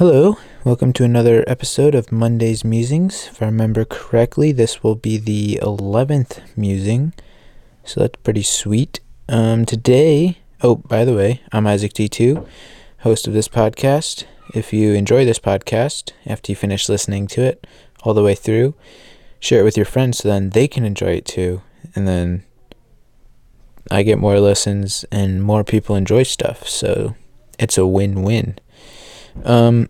Hello, welcome to another episode of Monday's Musings. If I remember correctly, this will be the 11th musing, so that's pretty sweet. Um, today, oh, by the way, I'm Isaac D2, host of this podcast. If you enjoy this podcast after you finish listening to it all the way through, share it with your friends so then they can enjoy it too. And then I get more listens and more people enjoy stuff. So it's a win win. Um,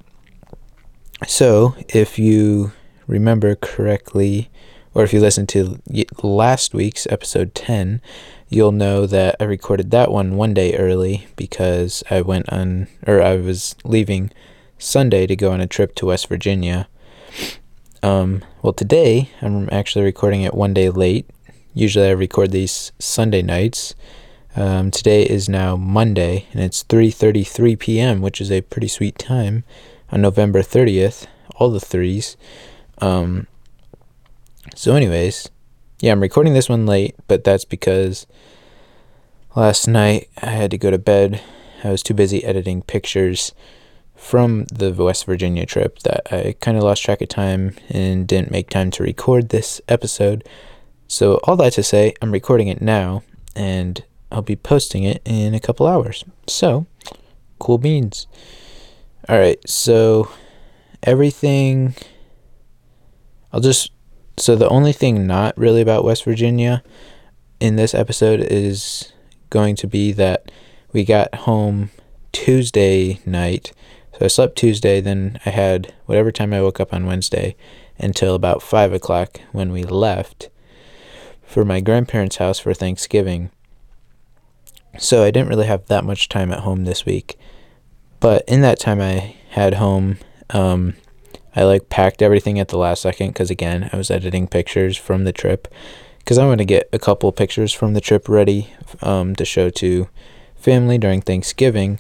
so if you remember correctly, or if you listened to last week's episode 10, you'll know that I recorded that one one day early because I went on, or I was leaving Sunday to go on a trip to West Virginia. Um, well, today I'm actually recording it one day late. Usually I record these Sunday nights. Um, today is now Monday, and it's 3:33 p.m., which is a pretty sweet time on November 30th. All the threes. Um, so, anyways, yeah, I'm recording this one late, but that's because last night I had to go to bed. I was too busy editing pictures from the West Virginia trip that I kind of lost track of time and didn't make time to record this episode. So, all that to say, I'm recording it now and I'll be posting it in a couple hours. So, cool beans. All right, so everything. I'll just. So, the only thing not really about West Virginia in this episode is going to be that we got home Tuesday night so I slept Tuesday, then I had whatever time I woke up on Wednesday until about 5 o'clock when we left for my grandparents' house for Thanksgiving. So I didn't really have that much time at home this week. But in that time I had home, um, I like packed everything at the last second because again, I was editing pictures from the trip because I want to get a couple pictures from the trip ready um, to show to family during Thanksgiving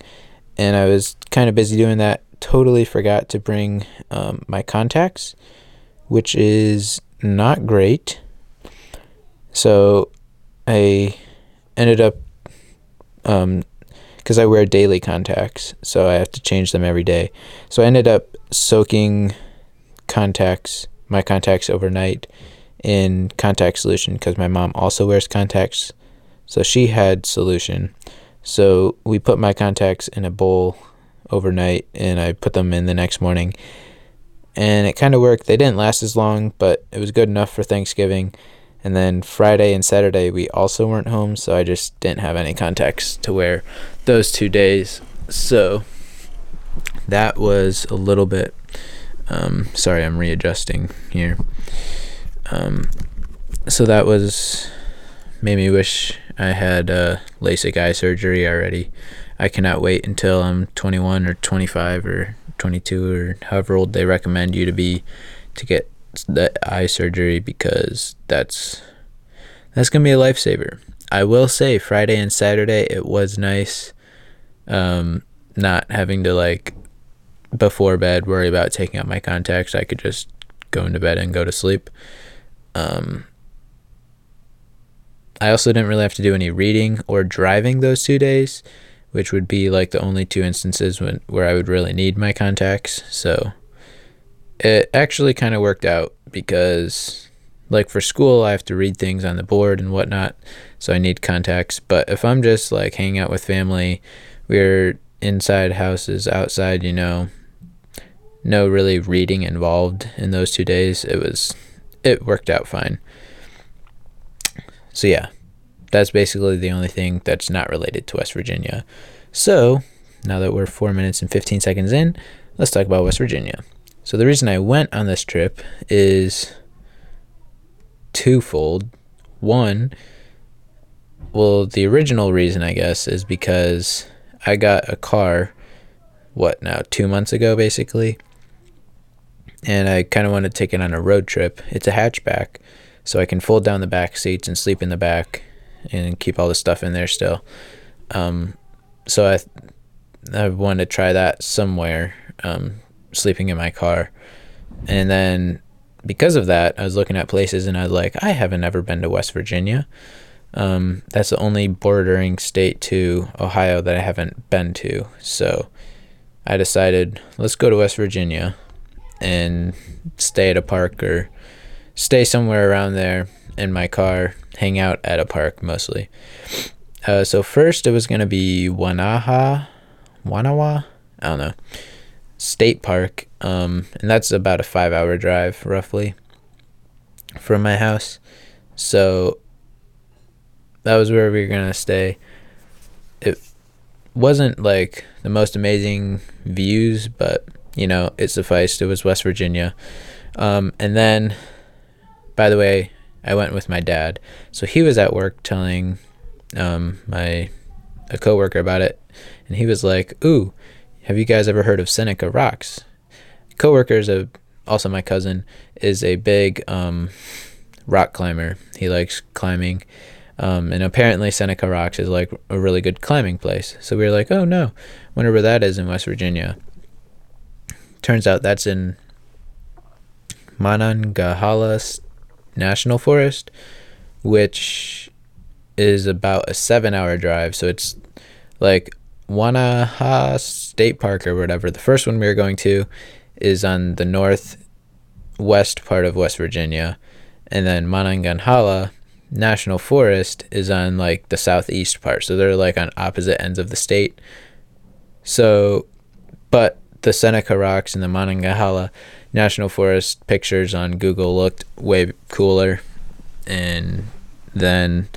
and I was kind of busy doing that. Totally forgot to bring um, my contacts, which is not great. So I ended up, because um, I wear daily contacts, so I have to change them every day. So I ended up soaking contacts, my contacts overnight in contact solution because my mom also wears contacts. So she had solution. So we put my contacts in a bowl overnight and I put them in the next morning. And it kind of worked. They didn't last as long, but it was good enough for Thanksgiving. And then Friday and Saturday, we also weren't home, so I just didn't have any contacts to wear those two days. So that was a little bit. Um, sorry, I'm readjusting here. Um, so that was made me wish I had uh, LASIK eye surgery already. I cannot wait until I'm 21 or 25 or 22 or however old they recommend you to be to get the eye surgery because that's that's gonna be a lifesaver. I will say Friday and Saturday it was nice, um, not having to like before bed worry about taking out my contacts. I could just go into bed and go to sleep. Um, I also didn't really have to do any reading or driving those two days, which would be like the only two instances when where I would really need my contacts. So it actually kind of worked out because like for school I have to read things on the board and whatnot, so I need contacts. But if I'm just like hanging out with family, we're inside houses, outside, you know, no really reading involved in those two days. It was it worked out fine. So yeah, that's basically the only thing that's not related to West Virginia. So now that we're four minutes and 15 seconds in, let's talk about West Virginia. So the reason I went on this trip is twofold. One, well, the original reason, I guess, is because I got a car, what now, two months ago, basically. And I kind of want to take it on a road trip. It's a hatchback so I can fold down the back seats and sleep in the back and keep all the stuff in there still. Um, so I I wanted to try that somewhere, um, sleeping in my car, and then because of that, I was looking at places and I was like, I haven't ever been to West Virginia. Um, that's the only bordering state to Ohio that I haven't been to. So I decided let's go to West Virginia and stay at a park or stay somewhere around there in my car, hang out at a park mostly. Uh, so first it was gonna be Wanaha, Wanawa, I don't know, State Park, um, and that's about a five-hour drive roughly from my house. So that was where we were gonna stay. It wasn't like the most amazing views, but you know it sufficed. It was West Virginia, um, and then, by the way, I went with my dad. So he was at work telling um, my a coworker about it, and he was like, "Ooh, have you guys ever heard of Seneca Rocks?" Coworker is a also my cousin is a big um, rock climber. He likes climbing. Um, and apparently Seneca Rocks is like a really good climbing place. So we were like, oh no, where that is in West Virginia. Turns out that's in Monongahela National Forest, which is about a seven hour drive. So it's like Wanaha State Park or whatever. The first one we were going to is on the northwest part of West Virginia. And then Monongahela National Forest is on like the southeast part. So they're like on opposite ends of the state. So, but the Seneca Rocks and the Monongahela National Forest pictures on Google looked way cooler. And then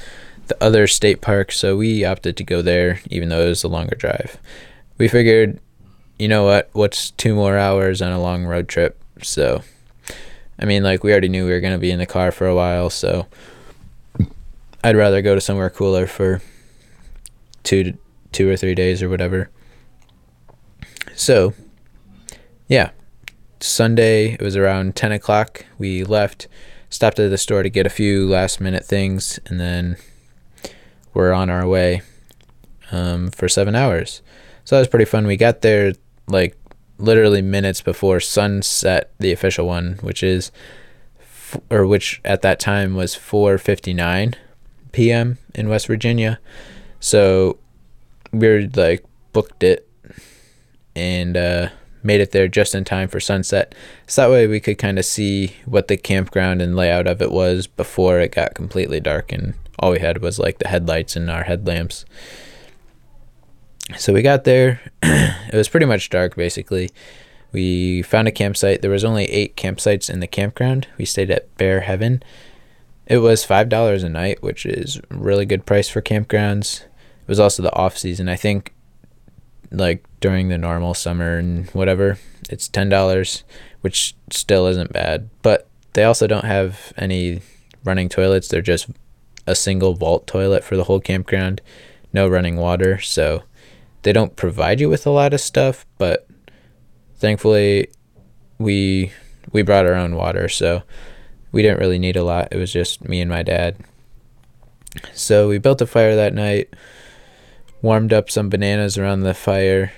the other state park, so we opted to go there, even though it was a longer drive. We figured, you know what, what's two more hours on a long road trip? So, I mean, like, we already knew we were going to be in the car for a while, so I'd rather go to somewhere cooler for two, two or three days or whatever. So, yeah, Sunday, it was around 10 o'clock. We left, stopped at the store to get a few last minute things, and then we're on our way um, for seven hours. So that was pretty fun. We got there like literally minutes before sunset, the official one, which is, f- or which at that time was 4:59 p.m. in West Virginia. So we were like booked it and uh, made it there just in time for sunset. So that way we could kind of see what the campground and layout of it was before it got completely dark and all we had was like the headlights and our headlamps. So we got there. it was pretty much dark basically. We found a campsite. There was only 8 campsites in the campground. We stayed at Bear Heaven. It was $5 a night, which is really good price for campgrounds. It was also the off season. I think like during the normal summer and whatever, it's $10, which still isn't bad. But they also don't have any running toilets. They're just a single vault toilet for the whole campground, no running water. So they don't provide you with a lot of stuff, but thankfully we we brought our own water, so we didn't really need a lot. It was just me and my dad. So we built a fire that night, warmed up some bananas around the fire.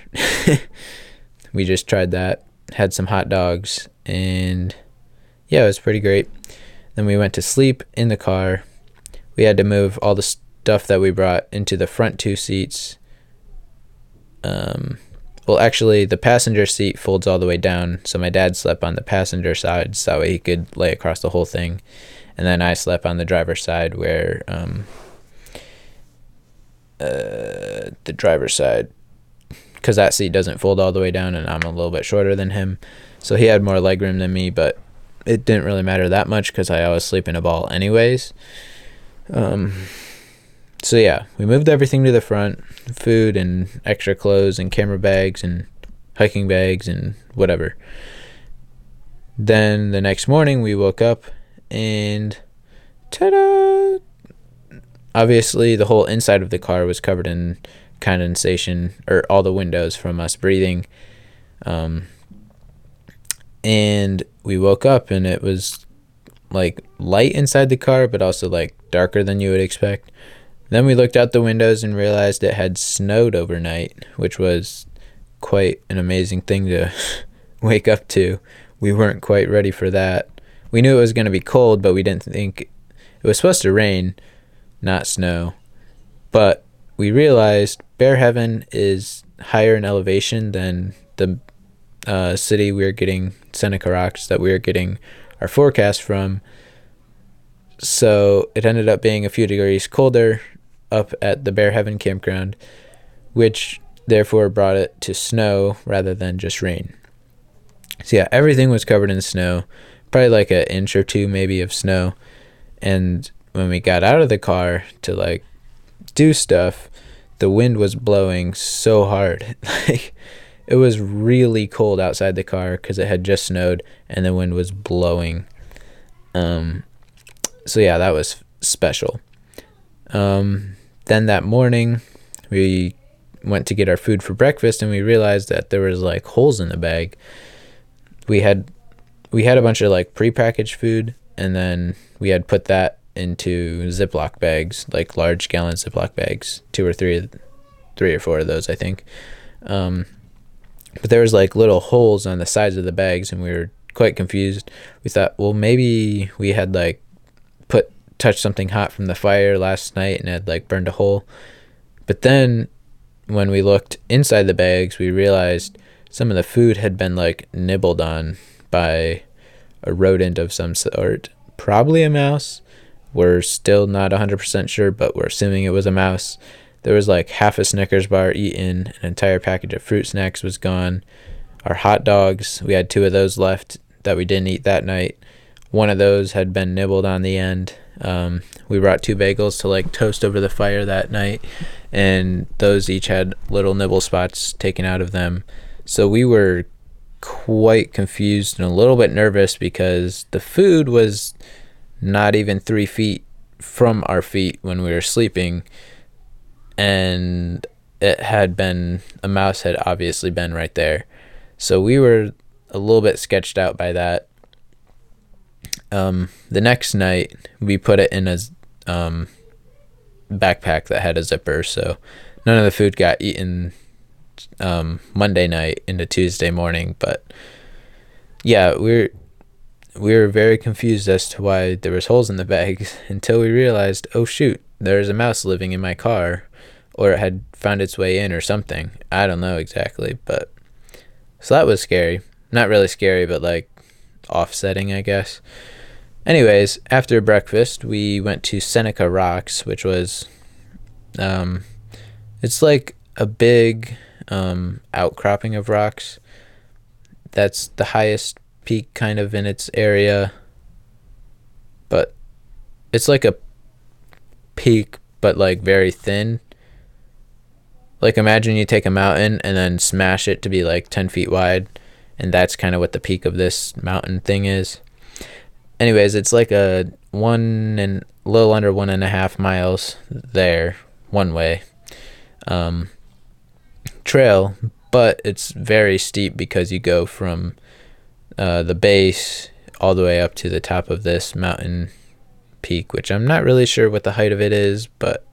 we just tried that, had some hot dogs, and yeah, it was pretty great. Then we went to sleep in the car we had to move all the stuff that we brought into the front two seats. Um, well, actually, the passenger seat folds all the way down, so my dad slept on the passenger side, so that way he could lay across the whole thing, and then I slept on the driver's side, where um, uh, the driver's side, because that seat doesn't fold all the way down, and I'm a little bit shorter than him, so he had more legroom than me, but it didn't really matter that much because I always sleep in a ball anyways. Um, so yeah, we moved everything to the front, food and extra clothes and camera bags and hiking bags and whatever. Then the next morning we woke up and ta-da! Obviously, the whole inside of the car was covered in condensation, or all the windows from us breathing. Um, and we woke up and it was like light inside the car, but also like darker than you would expect. Then we looked out the windows and realized it had snowed overnight, which was quite an amazing thing to wake up to. We weren't quite ready for that. We knew it was going to be cold, but we didn't think it was supposed to rain, not snow. But we realized Bear Heaven is higher in elevation than the uh, city we were getting Seneca Rocks that we were getting our forecast from. So it ended up being a few degrees colder up at the Bear Heaven campground, which therefore brought it to snow rather than just rain. So yeah, everything was covered in snow, probably like an inch or two maybe of snow. And when we got out of the car to like do stuff, the wind was blowing so hard. Like it was really cold outside the car because it had just snowed and the wind was blowing. Um, so yeah, that was special. Um, then that morning, we went to get our food for breakfast and we realized that there was like holes in the bag. We had we had a bunch of like prepackaged food and then we had put that into Ziploc bags, like large gallon Ziploc bags, two or three three or four of those, I think. Um, but there was like little holes on the sides of the bags and we were quite confused. We thought, well, maybe we had like touched something hot from the fire last night and had like burned a hole. But then when we looked inside the bags, we realized some of the food had been like nibbled on by a rodent of some sort, probably a mouse. We're still not 100% sure, but we're assuming it was a mouse. There was like half a Snickers bar eaten, an entire package of fruit snacks was gone. Our hot dogs, we had two of those left that we didn't eat that night. One of those had been nibbled on the end. Um, we brought two bagels to like toast over the fire that night, and those each had little nibble spots taken out of them. So we were quite confused and a little bit nervous because the food was not even three feet from our feet when we were sleeping and it had been a mouse had obviously been right there. So we were a little bit sketched out by that. Um, the next night we put it in a um, backpack that had a zipper, so none of the food got eaten um, Monday night into Tuesday morning. But yeah, we're we were very confused as to why there was holes in the bags until we realized, oh shoot, there's a mouse living in my car or it had found its way in or something. I don't know exactly, but so that was scary. Not really scary, but like offsetting, I guess. Anyways, after breakfast, we went to Seneca Rocks, which was um it's like a big um outcropping of rocks. That's the highest peak kind of in its area. But it's like a peak but like very thin like imagine you take a mountain and then smash it to be like 10 feet wide and that's kind of what the peak of this mountain thing is anyways it's like a one and a little under one and a half miles there one way um, trail but it's very steep because you go from uh, the base all the way up to the top of this mountain peak which i'm not really sure what the height of it is but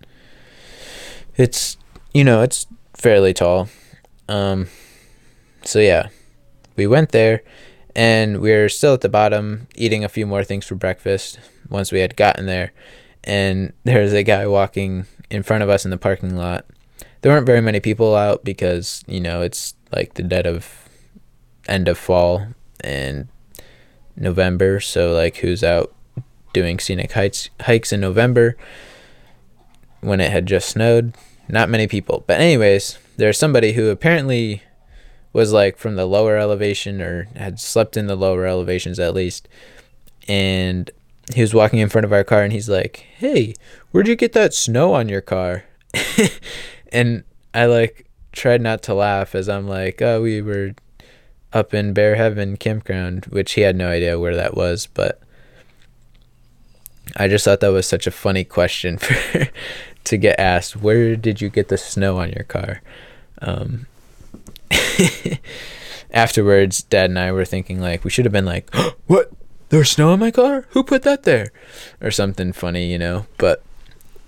it's you know, it's fairly tall. Um, so yeah, we went there and we are still at the bottom eating a few more things for breakfast once we had gotten there. And there was a guy walking in front of us in the parking lot. There weren't very many people out because, you know, it's like the dead of end of fall and November. So, like, who's out doing scenic hikes, hikes in November when it had just snowed? not many people. But anyways, there's somebody who apparently was like from the lower elevation or had slept in the lower elevations at least. And he was walking in front of our car and he's like, "Hey, where'd you get that snow on your car?" and I like tried not to laugh as I'm like, "Oh, we were up in Bear Heaven campground," which he had no idea where that was, but I just thought that was such a funny question for to get asked, "Where did you get the snow on your car?" Um, afterwards, Dad and I were thinking like we should have been like, "What? There's snow on my car? Who put that there?" or something funny, you know. But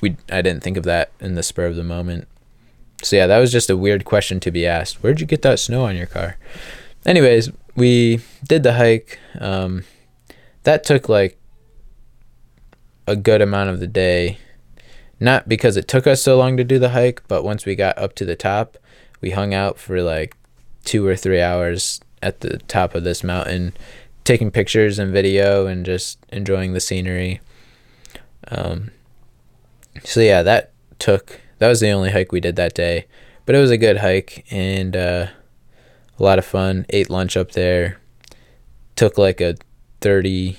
we I didn't think of that in the spur of the moment. So yeah, that was just a weird question to be asked. Where'd you get that snow on your car? Anyways, we did the hike. Um, that took like a good amount of the day not because it took us so long to do the hike, but once we got up to the top, we hung out for like two or three hours at the top of this mountain, taking pictures and video and just enjoying the scenery. Um, so yeah, that took that was the only hike we did that day, but it was a good hike and uh, a lot of fun. Ate lunch up there. Took like a thirty,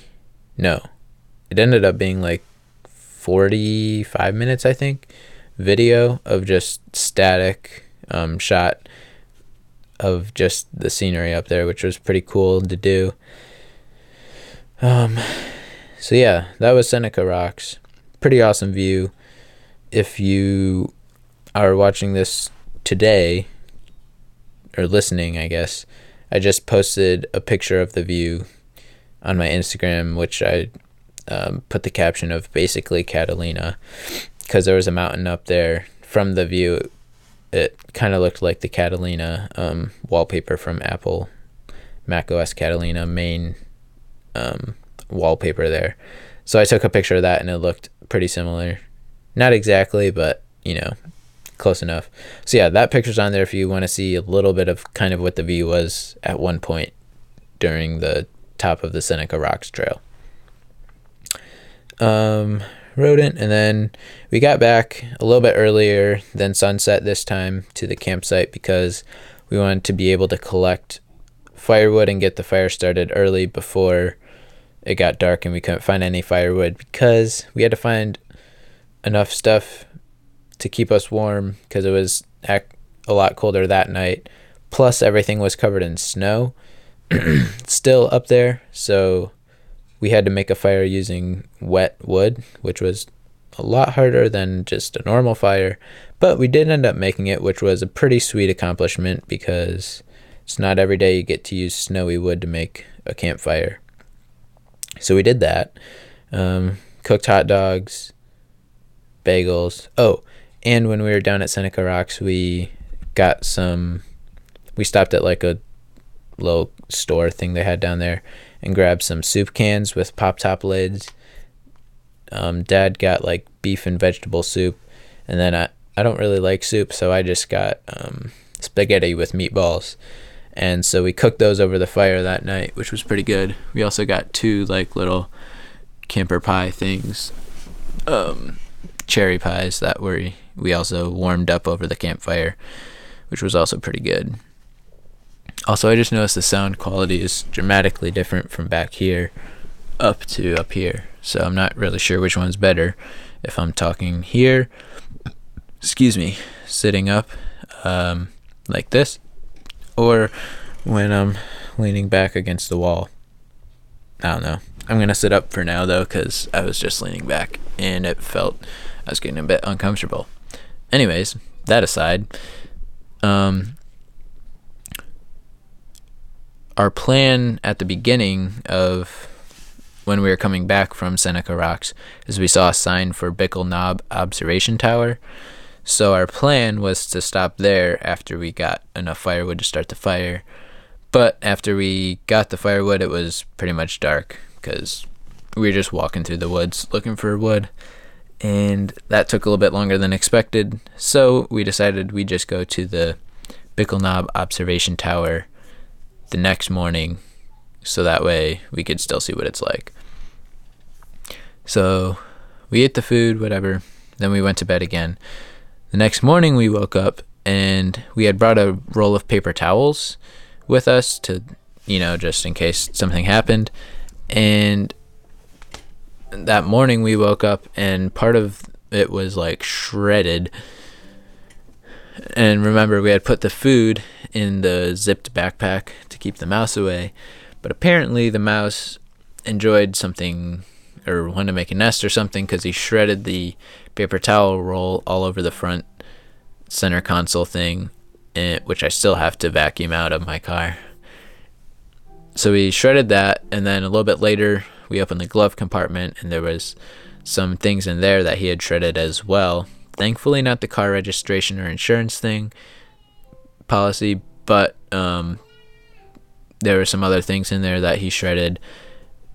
no, it ended up being like forty five minutes, I think, video of just static um, shot of just the scenery up there, which was pretty cool to do. Um, so yeah, that was Seneca Rocks. Pretty awesome view. If you are watching this today, or listening, I guess, I just posted a picture of the view on my Instagram, which I um, put the caption of basically Catalina, because there was a mountain up there from the view it kind of looked like the Catalina um, wallpaper from Apple Mac OS Catalina main um, wallpaper there. So I took a picture of that and it looked pretty similar. Not exactly, but you know, close enough. So yeah, that picture's on there if you want to see a little bit of kind of what the view was at one point during the top of the Seneca Rocks Trail. Um, rodent and then we got back a little bit earlier than sunset this time to the campsite because we wanted to be able to collect firewood and get the fire started early before it got dark and we couldn't find any firewood because we had to find enough stuff to keep us warm because it was a lot colder that night. Plus everything was covered in snow still up there so we had to make a fire using wet wood, which was a lot harder than just a normal fire, but we did end up making it, which was a pretty sweet accomplishment because it's not every day you get to use snowy wood to make a campfire. So we did that. Um, cooked hot dogs, bagels. Oh, and when we were down at Seneca Rocks, we got some. We stopped at like a little store thing they had down there and grabbed some soup cans with pop top lids. Um, Dad got like beef and vegetable soup, and then I I don't really like soup, so I just got um, spaghetti with meatballs. And so we cooked those over the fire that night, which was pretty good. We also got two like little camper pie things, um, cherry pies that were we also warmed up over the campfire, which was also pretty good. Also, I just noticed the sound quality is dramatically different from back here up to up here. So I'm not really sure which one's better. If I'm talking here, excuse me, sitting up um, like this, or when I'm leaning back against the wall. I don't know. I'm gonna sit up for now though, because I was just leaning back and it felt I was getting a bit uncomfortable. Anyways, that aside, um, our plan at the beginning of when we were coming back from Seneca Rocks is we saw a sign for Bickle Knob Observation Tower. So our plan was to stop there after we got enough firewood to start the fire. But after we got the firewood, it was pretty much dark because we were just walking through the woods looking for wood. And that took a little bit longer than expected. So we decided we'd just go to the Bickle Knob Observation Tower the next morning so that way we could still see what it's like. So we ate the food, whatever. Then we went to bed again. The next morning we woke up and we had brought a roll of paper towels with us to, you know, just in case something happened. And that morning we woke up and part of it was like shredded. And remember, we had put the food in the zipped backpack to keep the mouse away. But apparently, the mouse enjoyed something or wanted to make a nest or something because he shredded the paper towel roll all over the front center console thing, eh, which I still have to vacuum out of my car. So we shredded that, and then a little bit later, we opened the glove compartment, and there was some things in there that he had shredded as well. Thankfully, not the car registration or insurance thing policy, but um, there were some other things in there that he shredded.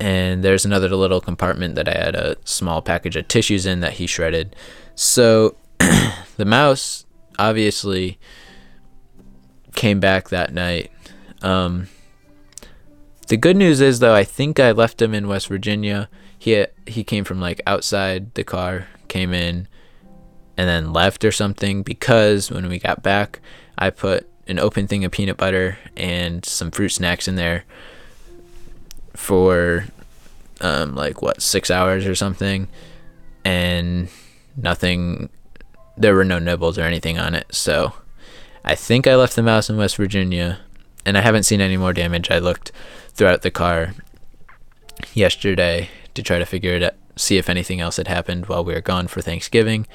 And there's another little compartment that I had a small package of tissues in that he shredded. So the mouse obviously came back that night. Um, the good news is though, I think I left him in West Virginia. He he came from like outside the car, came in, and then left or something because when we got back, I put an open thing of peanut butter and some fruit snacks in there for um, like what six hours or something, and nothing. There were no nibbles or anything on it, so I think I left the mouse in West Virginia, and I haven't seen any more damage. I looked throughout the car yesterday to try to figure it out, see if anything else had happened while we were gone for Thanksgiving.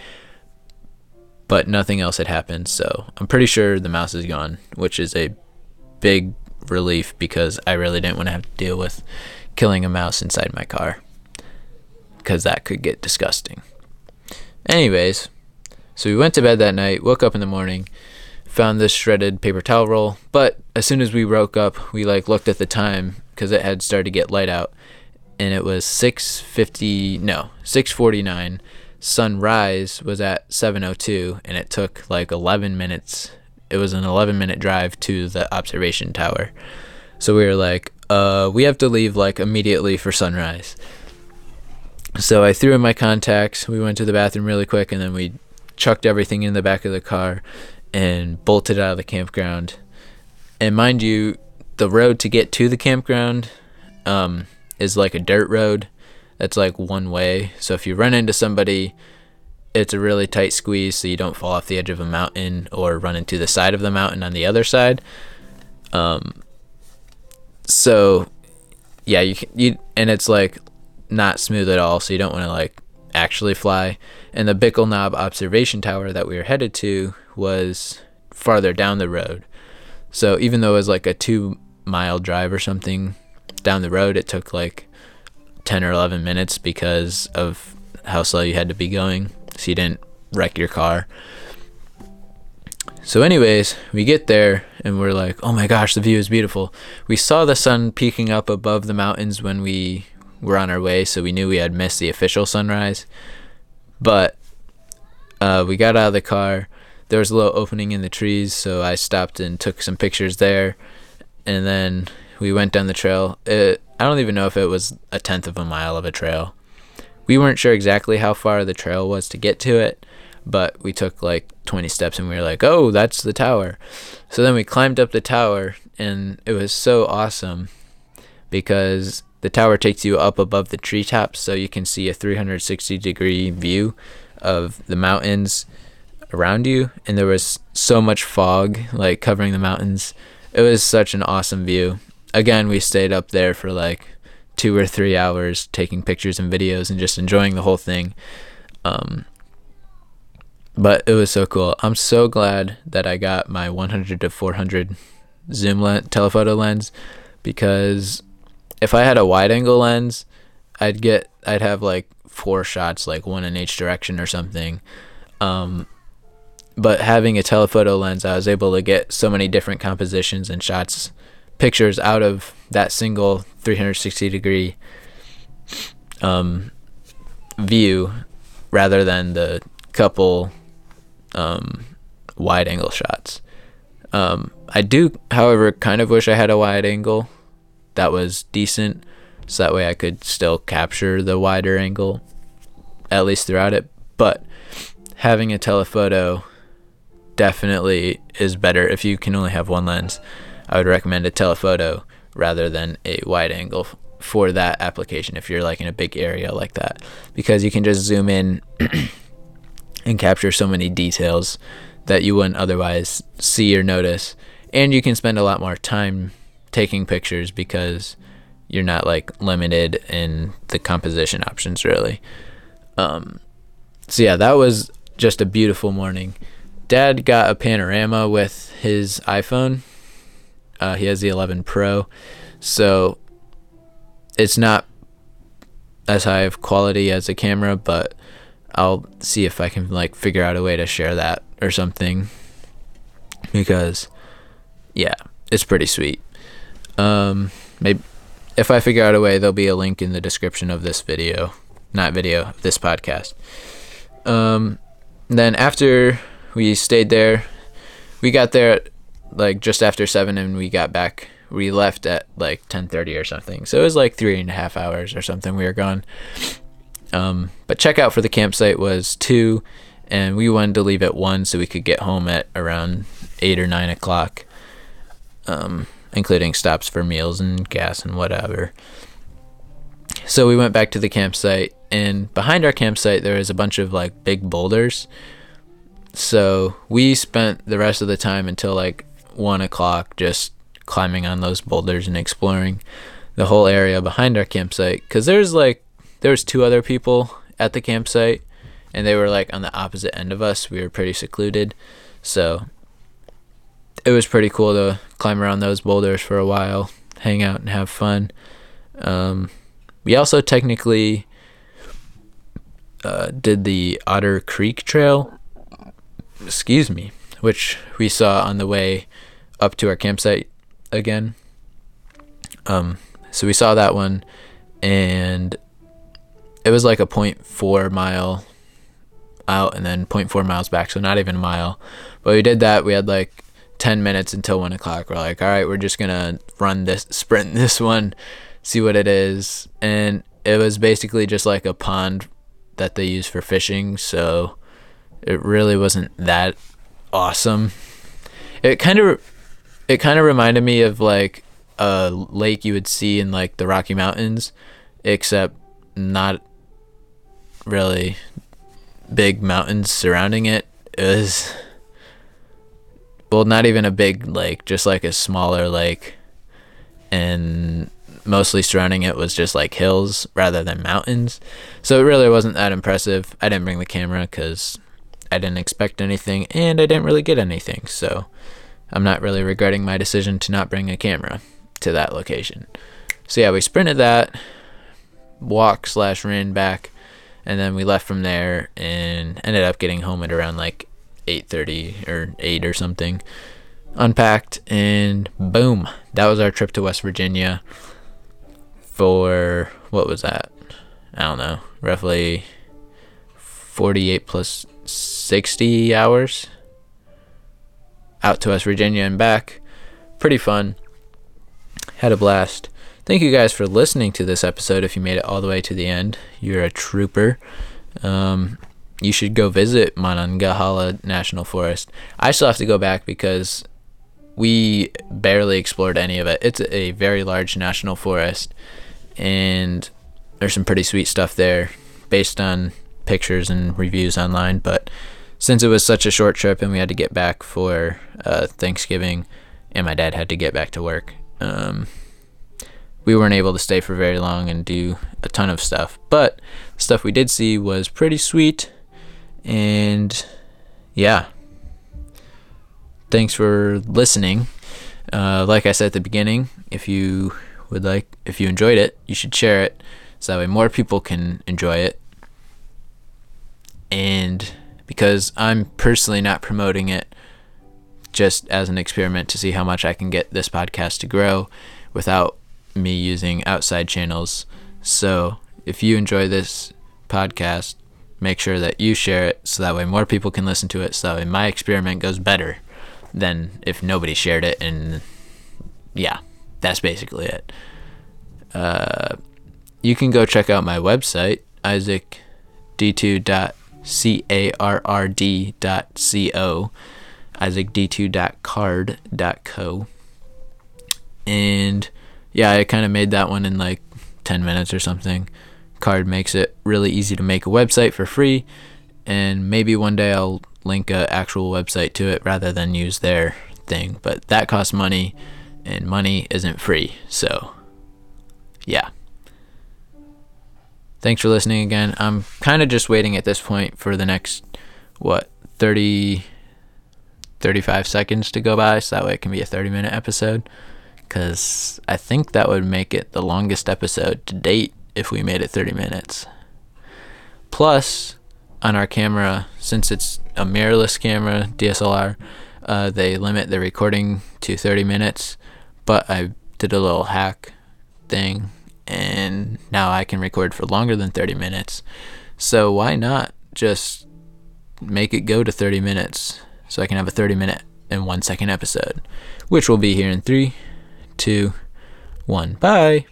But nothing else had happened, so I'm pretty sure the mouse is gone, which is a big relief because I really didn't want to have to deal with killing a mouse inside my car because that could get disgusting. Anyways, so we went to bed that night, woke up in the morning, found this shredded paper towel roll, but as soon as we woke up, we like looked at the time because it had started to get light out and it was 6:50 no 6:49 sunrise was at 7:02 and it took like 11 minutes. It was an 11 minute drive to the observation tower. So we were like uh we have to leave like immediately for sunrise. So I threw in my contacts. We went to the bathroom really quick and then we chucked everything in the back of the car and bolted out of the campground. And mind you the road to get to the campground um is like a dirt road that's like one way. So if you run into somebody, it's a really tight squeeze so you don't fall off the edge of a mountain or run into the side of the mountain on the other side. Um, so yeah, you can, you and it's like not smooth at all, so you don't want to like actually fly. And the Bickle Knob observation tower that we were headed to was farther down the road. So even though it was like a two mile drive or something down the road, it took like 10 or 11 minutes because of how slow you had to be going so you didn't wreck your car. So, anyways, we get there and we're like, oh my gosh, the view is beautiful. We saw the sun peeking up above the mountains when we were on our way, so we knew we had missed the official sunrise. But uh, we got out of the car. There was a little opening in the trees, so I stopped and took some pictures there. And then we went down the trail. It, I don't even know if it was a tenth of a mile of a trail. We weren't sure exactly how far the trail was to get to it, but we took like 20 steps and we were like, oh, that's the tower. So then we climbed up the tower, and it was so awesome because the tower takes you up above the treetops so you can see a 360 degree view of the mountains around you and there was so much fog like covering the mountains it was such an awesome view again, we stayed up there for like two or three hours taking pictures and videos and just enjoying the whole thing. Um, but it was so cool. I'm so glad that I got my 100 to 400 zoom lens, telephoto lens because if I had a wide angle lens, I'd get I'd have like four shots, like one in each direction or something. Um, but having a telephoto lens, I was able to get so many different compositions and shots pictures out of that single 360 degree um, view rather than the couple um, wide angle shots. Um, I do, however, kind of wish I had a wide angle that was decent, so that way I could still capture the wider angle at least throughout it. But having a telephoto definitely is better if you can only have one lens. I would recommend a telephoto rather than a wide angle for that application if you're like in a big area like that. Because you can just zoom in and capture so many details that you wouldn't otherwise see or notice. And you can spend a lot more time taking pictures because you're not like limited in the composition options really. Um, so yeah that was just a beautiful morning. Dad got a panorama with his iphone uh, he has the 11 Pro, so it's not as high of quality as a camera, but I'll see if I can like figure out a way to share that or something because yeah, it's pretty sweet. Um, maybe if I figure out a way, there'll be a link in the description of this video, not video, this podcast. Um, then after we stayed there, we got there like just after seven, and we got back. We left at like ten thirty or something. So it was like three and a half hours or something. We were gone. Um, but checkout for the campsite was two, and we wanted to leave at one so we could get home at around eight or nine o'clock, um, including stops for meals and gas and whatever. So we went back to the campsite, and behind our campsite there was a bunch of like big boulders. So we spent the rest of the time until like one o'clock just climbing on those boulders and exploring the whole area behind our campsite. Because there's like there was two other people at the campsite and they were like on the opposite end of us. We were pretty secluded. So it was pretty cool to climb around those boulders for a while hang out and have fun. Um, we also technically uh, did the otter creek trail excuse me which we saw on the way up to our campsite again um, so we saw that one and it was like a 0.4 mile out and then 0.4 miles back, so not even a mile. But we did that. We had like 10 minutes until 1 o'clock. We're like, all right, we're just going to run this, sprint this one, see what it is. And it was basically just like a pond that they use for fishing. So it really wasn't that awesome. It kind of, it kind of reminded me of like a lake you would see in like the Rocky Mountains, except not really big mountains surrounding it. It was well, not even a big lake, just like a smaller lake, and mostly surrounding it was just like hills rather than mountains. So it really wasn't that impressive. I didn't bring the camera because I didn't expect anything, and I didn't really get anything. So I'm not really regretting my decision to not bring a camera to that location. So yeah, we sprinted that, walk slash ran back and then we left from there and ended up getting home at around like 8:30 or 8 or something. Unpacked and boom that was our trip to West Virginia for what was that? I don't know roughly 48 plus 60 hours out to West Virginia and back pretty fun had a blast Thank you guys for listening to this episode. If you made it all the way to the end, you're a trooper. Um, you should go visit Monongahela National Forest. I still have to go back because we barely explored any of it. It's a very large national forest, and there's some pretty sweet stuff there based on pictures and reviews online. But since it was such a short trip and we had to get back for uh, Thanksgiving, and my dad had to get back to work, um, we weren't able to stay for very long and do a ton of stuff. But the stuff we did see was pretty sweet. And yeah. Thanks for listening. Uh, like I said at the beginning, if you would like, if you enjoyed it, you should share it so that way more people can enjoy it. And because I'm personally not promoting it just as an experiment to see how much I can get this podcast to grow without me using outside channels. So if you enjoy this podcast, make sure that you share it so that way more people can listen to it. So that way my experiment goes better than if nobody shared it. And yeah, that's basically it. Uh, you can go check out my website, isaacd2.carrd.co, isaacd2.card.co. And yeah, I kind of made that one in like 10 minutes or something. Carrd makes it really easy to make a website for free, and maybe one day I'll link a actual website to it rather than use their thing. But that costs money, and money isn't free. So, yeah. Thanks for listening again. I'm kind of just waiting at this point for the next, what, 30, 35 seconds to go by so that way it can be a 30 minute episode because I think that would make it the longest episode to date if we made it 30 minutes. Plus, on our camera, since it's a mirrorless camera, DSLR, uh, they limit the recording to 30 minutes. But I did a little hack thing, and now I can record for longer than 30 minutes. So why not just make it go to 30 minutes so I can have a 30 minute and one second episode, which will be here in three, two, one. Bye.